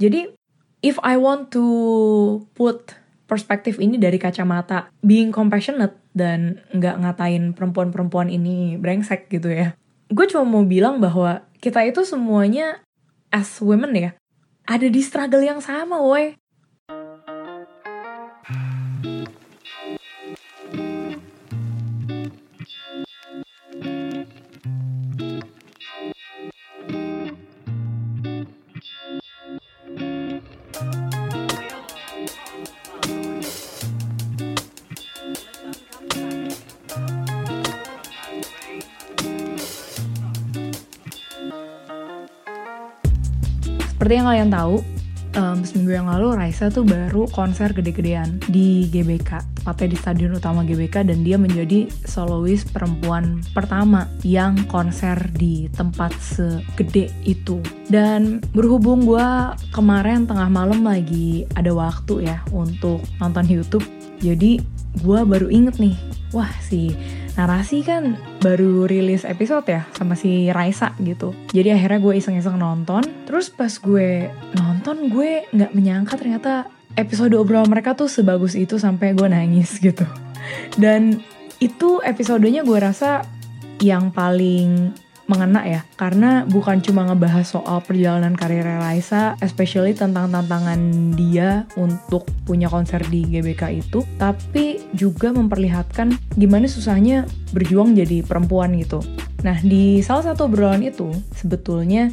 Jadi if I want to put perspektif ini dari kacamata being compassionate dan nggak ngatain perempuan-perempuan ini brengsek gitu ya. Gue cuma mau bilang bahwa kita itu semuanya as women ya, ada di struggle yang sama woi. Seperti yang kalian tahu, um, seminggu yang lalu Raisa tuh baru konser gede-gedean di GBK, tepatnya di Stadion Utama GBK dan dia menjadi solois perempuan pertama yang konser di tempat segede itu. Dan berhubung gue kemarin tengah malam lagi ada waktu ya untuk nonton YouTube, jadi gue baru inget nih, wah si narasi kan baru rilis episode ya sama si Raisa gitu. Jadi akhirnya gue iseng-iseng nonton. Terus pas gue nonton gue nggak menyangka ternyata episode obrolan mereka tuh sebagus itu sampai gue nangis gitu. Dan itu episodenya gue rasa yang paling mengena ya. Karena bukan cuma ngebahas soal perjalanan karir Raisa especially tentang tantangan dia untuk punya konser di GBK itu tapi juga memperlihatkan gimana susahnya berjuang jadi perempuan gitu. Nah di salah satu obrolan itu sebetulnya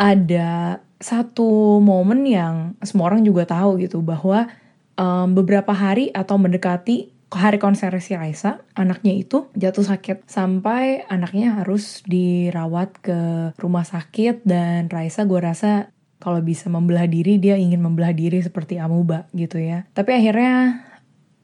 ada satu momen yang semua orang juga tahu gitu bahwa um, beberapa hari atau mendekati hari konser si Raisa, anaknya itu jatuh sakit sampai anaknya harus dirawat ke rumah sakit dan Raisa gue rasa kalau bisa membelah diri dia ingin membelah diri seperti Amuba gitu ya. Tapi akhirnya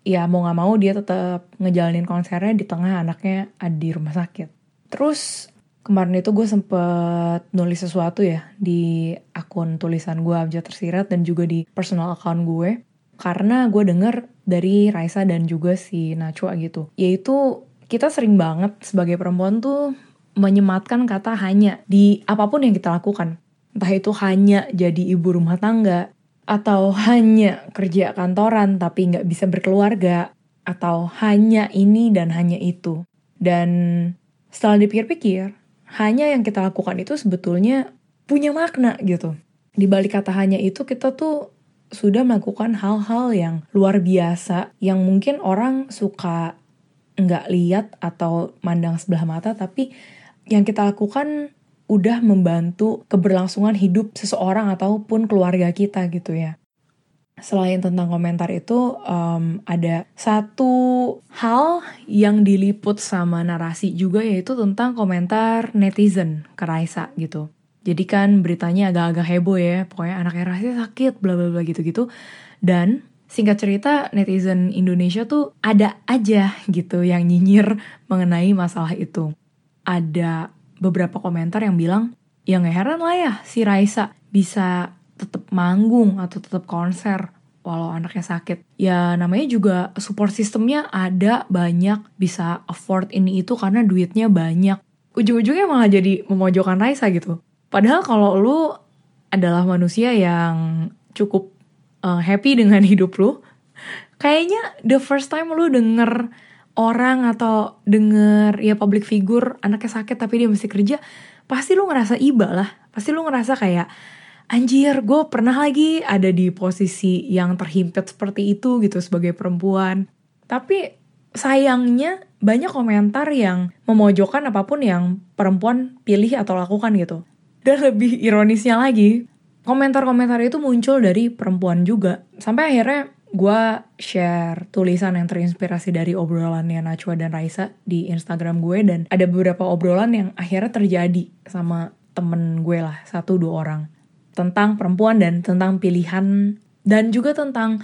ya mau gak mau dia tetap ngejalanin konsernya di tengah anaknya ada di rumah sakit. Terus kemarin itu gue sempet nulis sesuatu ya di akun tulisan gue Abjad Tersirat dan juga di personal account gue karena gue denger dari Raisa dan juga si Nachwa gitu. Yaitu kita sering banget sebagai perempuan tuh menyematkan kata hanya di apa pun yang kita lakukan. Entah itu hanya jadi ibu rumah tangga atau hanya kerja kantoran tapi nggak bisa berkeluarga atau hanya ini dan hanya itu. Dan setelah dipikir-pikir hanya yang kita lakukan itu sebetulnya punya makna gitu. Di balik kata hanya itu kita tuh sudah melakukan hal-hal yang luar biasa yang mungkin orang suka nggak lihat atau mandang sebelah mata tapi yang kita lakukan udah membantu keberlangsungan hidup seseorang ataupun keluarga kita gitu ya. Selain tentang komentar itu, um, ada satu hal yang diliput sama narasi juga yaitu tentang komentar netizen ke Raisa gitu. Jadi kan beritanya agak-agak heboh ya, pokoknya anaknya rasanya sakit, bla bla bla gitu-gitu. Dan singkat cerita netizen Indonesia tuh ada aja gitu yang nyinyir mengenai masalah itu. Ada beberapa komentar yang bilang, ya gak heran lah ya si Raisa bisa tetap manggung atau tetap konser walau anaknya sakit. Ya namanya juga support sistemnya ada banyak, bisa afford ini itu karena duitnya banyak. Ujung-ujungnya malah jadi memojokkan Raisa gitu. Padahal kalau lu adalah manusia yang cukup uh, happy dengan hidup lu, kayaknya the first time lu denger orang atau denger ya public figure anaknya sakit tapi dia mesti kerja, pasti lu ngerasa iba lah. Pasti lu ngerasa kayak anjir gue pernah lagi ada di posisi yang terhimpit seperti itu gitu sebagai perempuan. Tapi sayangnya banyak komentar yang memojokkan apa pun yang perempuan pilih atau lakukan gitu. Dan lebih ironisnya lagi, komentar-komentar itu muncul dari perempuan juga. Sampai akhirnya gue share tulisan yang terinspirasi dari obrolannya Najwa dan Raisa di Instagram gue. Dan ada beberapa obrolan yang akhirnya terjadi sama temen gue lah satu dua orang. Tentang perempuan dan tentang pilihan dan juga tentang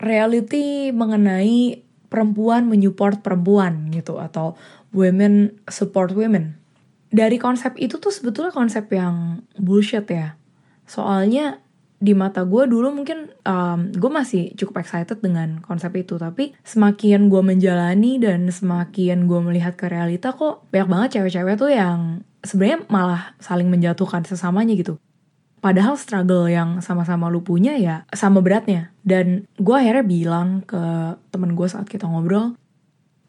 reality mengenai perempuan menyupport perempuan gitu atau women support women dari konsep itu tuh sebetulnya konsep yang bullshit ya. Soalnya di mata gue dulu mungkin um, gue masih cukup excited dengan konsep itu tapi semakin gue menjalani dan semakin gue melihat ke realita kok banyak banget cewek-cewek tuh yang sebenarnya malah saling menjatuhkan sesamanya gitu Padahal struggle yang sama-sama lu punya ya sama beratnya. Dan gue akhirnya bilang ke temen gue saat kita ngobrol,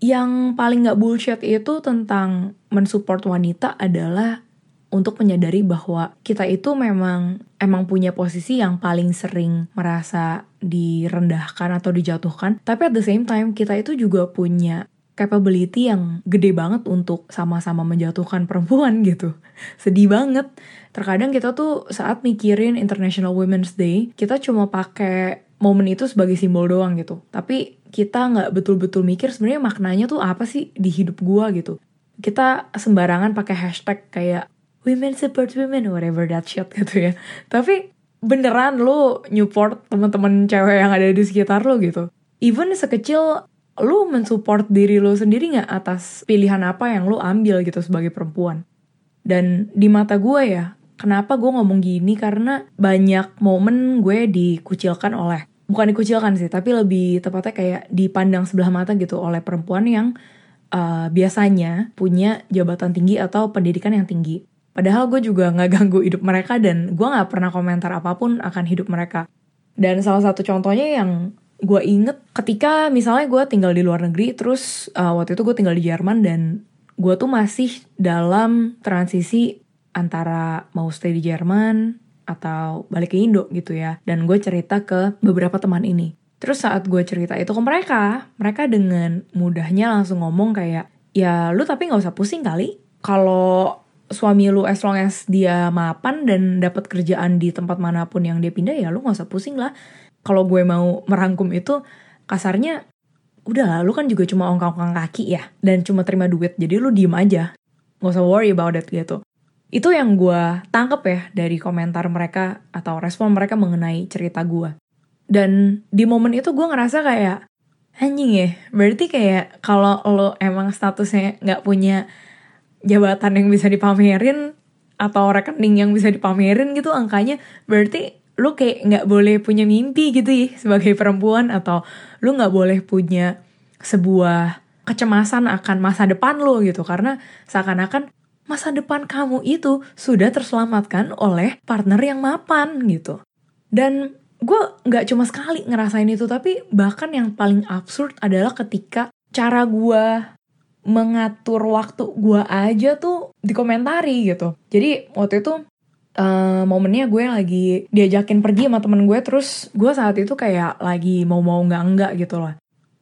yang paling gak bullshit itu tentang mensupport wanita adalah untuk menyadari bahwa kita itu memang emang punya posisi yang paling sering merasa direndahkan atau dijatuhkan. Tapi at the same time kita itu juga punya capability yang gede banget untuk sama-sama menjatuhkan perempuan gitu. Sedih banget. Terkadang kita tuh saat mikirin International Women's Day, kita cuma pakai momen itu sebagai simbol doang gitu. Tapi kita nggak betul-betul mikir sebenarnya maknanya tuh apa sih di hidup gua gitu. Kita sembarangan pakai hashtag kayak women support women whatever that shit gitu ya tapi beneran lo nyupport teman-teman cewek yang ada di sekitar lo gitu even sekecil lo mensupport diri lo sendiri nggak atas pilihan apa yang lo ambil gitu sebagai perempuan dan di mata gue ya kenapa gue ngomong gini karena banyak momen gue dikucilkan oleh bukan dikucilkan sih tapi lebih tepatnya kayak dipandang sebelah mata gitu oleh perempuan yang uh, biasanya punya jabatan tinggi atau pendidikan yang tinggi Padahal gue juga gak ganggu hidup mereka dan gue gak pernah komentar apa pun akan hidup mereka. Dan salah satu contohnya yang gue inget ketika misalnya gue tinggal di luar negeri, terus uh, waktu itu gue tinggal di Jerman dan gue tuh masih dalam transisi antara mau stay di Jerman atau balik ke Indo gitu ya. Dan gue cerita ke beberapa teman ini. Terus saat gue cerita itu ke mereka, mereka dengan mudahnya langsung ngomong kayak, ya lu tapi gak usah pusing kali. Kalau suami lu as long as dia mapan dan dapat kerjaan di tempat mana pun yang dia pindah ya lu nggak usah pusing lah kalau gue mau merangkum itu kasarnya udah lu kan juga cuma ongkang-ongkang kaki ya dan cuma terima duit jadi lu diem aja nggak usah worry about it gitu itu yang gue tangkep ya dari komentar mereka atau respon mereka mengenai cerita gue dan di momen itu gue ngerasa kayak anjing ya berarti kayak kalau lo emang statusnya nggak punya jabatan yang bisa dipamerin atau rekening yang bisa dipamerin gitu angkanya berarti lu kayak nggak boleh punya mimpi gitu ya sebagai perempuan atau lu nggak boleh punya sebuah kecemasan akan masa depan lo gitu. Karena seakan-akan masa depan kamu itu sudah terselamatkan oleh partner yang mapan gitu dan gue nggak cuma sekali ngerasain itu tapi bahkan yang paling absurd adalah ketika cara gue mengatur waktu gue aja tuh dikomentari gitu. Jadi waktu itu uh, momennya gue lagi diajakin pergi sama temen gue terus gue saat itu kayak lagi mau mau nggak nggak gitu loh.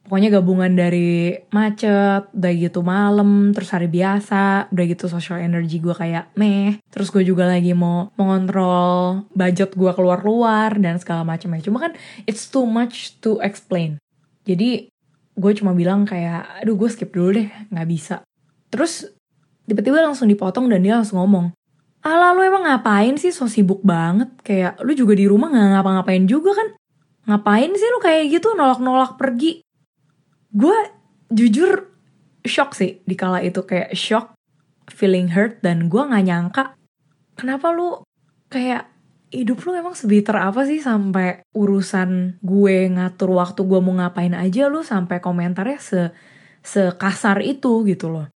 Pokoknya gabungan dari macet, udah gitu malam, terus hari biasa, udah gitu social energy gue kayak meh. Terus gue juga lagi mau mengontrol budget gue keluar-luar dan segala macamnya. Cuma kan it's too much to explain. Jadi gue cuma bilang kayak aduh gue skip dulu deh nggak bisa terus tiba-tiba langsung dipotong dan dia langsung ngomong Ala lu emang ngapain sih so sibuk banget Kayak lu juga di rumah gak ngapa-ngapain juga kan Ngapain sih lu kayak gitu nolak-nolak pergi Gue jujur shock sih di kala itu Kayak shock, feeling hurt Dan gue gak nyangka Kenapa lu kayak hidup lu emang sebiter apa sih sampai urusan gue ngatur waktu gue mau ngapain aja lu sampai komentarnya se sekasar itu gitu loh.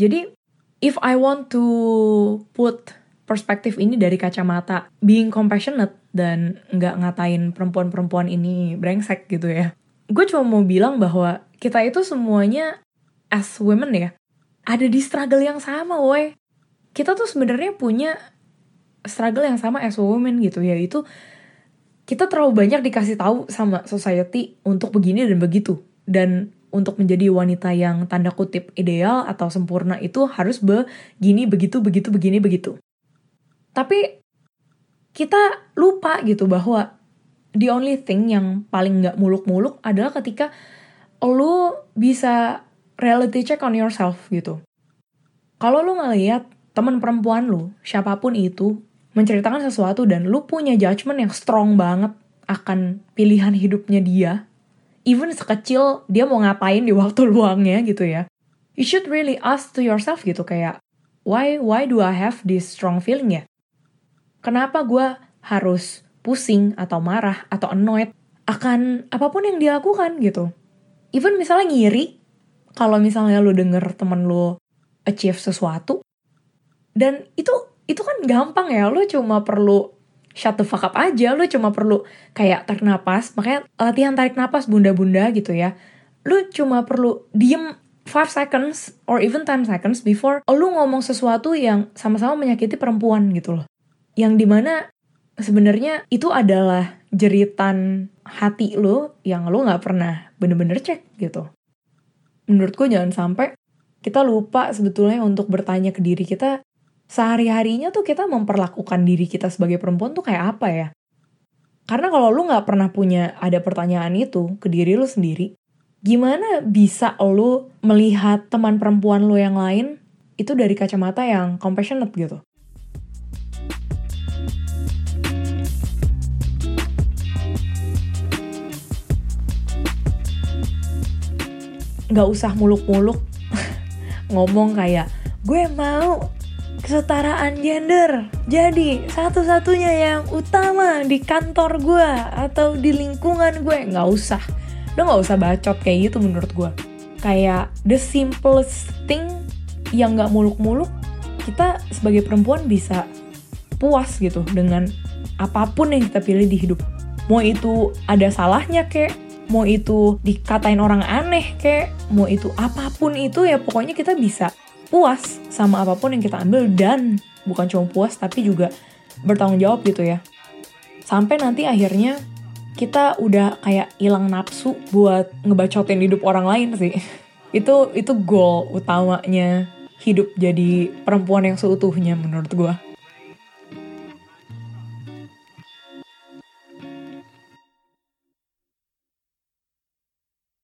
Jadi if I want to put perspektif ini dari kacamata being compassionate dan nggak ngatain perempuan-perempuan ini brengsek gitu ya. Gue cuma mau bilang bahwa kita itu semuanya as women ya ada di struggle yang sama woi. Kita tuh sebenarnya punya struggle yang sama as a woman gitu yaitu kita terlalu banyak dikasih tahu sama society untuk begini dan begitu dan untuk menjadi wanita yang tanda kutip ideal atau sempurna itu harus begini begitu begitu begini begitu tapi kita lupa gitu bahwa the only thing yang paling nggak muluk-muluk adalah ketika lu bisa reality check on yourself gitu kalau lu ngeliat teman perempuan lu siapa pun itu menceritakan sesuatu dan lu punya judgement yang strong banget akan pilihan hidupnya dia, even sekecil dia mau ngapain di waktu luangnya gitu ya, you should really ask to yourself gitu kayak, why why do I have this strong feeling ya? Kenapa gue harus pusing atau marah atau annoyed akan apa pun yang dilakukan gitu? Even misalnya ngiri, kalau misalnya lu denger temen lu achieve sesuatu, dan itu itu kan gampang ya lo cuma perlu shut the fuck up aja lu cuma perlu kayak tarik napas makanya latihan tarik napas bunda-bunda gitu ya lu cuma perlu diem 5 seconds or even 10 seconds before lu ngomong sesuatu yang sama-sama menyakiti perempuan gitu loh yang di mana sebenarnya itu adalah jeritan hati lu yang lu nggak pernah bener-bener cek gitu menurutku jangan sampai kita lupa sebetulnya untuk bertanya ke diri kita sehari-harinya tuh kita memperlakukan diri kita sebagai perempuan tuh kayak apa ya? Karena kalau lu gak pernah punya ada pertanyaan itu ke diri lu sendiri, gimana bisa lu melihat teman perempuan lu yang lain itu dari kacamata yang compassionate gitu? Gak usah muluk-muluk ngomong kayak gue mau kesetaraan gender jadi satu-satunya yang utama di kantor gue atau di lingkungan gue. Nggak usah. Lo nggak usah bacot kayak gitu menurut gue. Kayak the simplest thing yang nggak muluk-muluk kita sebagai perempuan bisa puas gitu dengan apa pun yang kita pilih di hidup. Mau itu ada salahnya kek mau itu dikatain orang aneh kek mau itu apa pun itu ya pokoknya kita bisa puas sama apa pun yang kita ambil dan bukan cuma puas tapi juga bertanggung jawab gitu ya. Sampai nanti akhirnya kita udah kayak hilang nafsu buat ngebacotin hidup orang lain sih. itu itu goal utamanya hidup jadi perempuan yang seutuhnya menurut gue.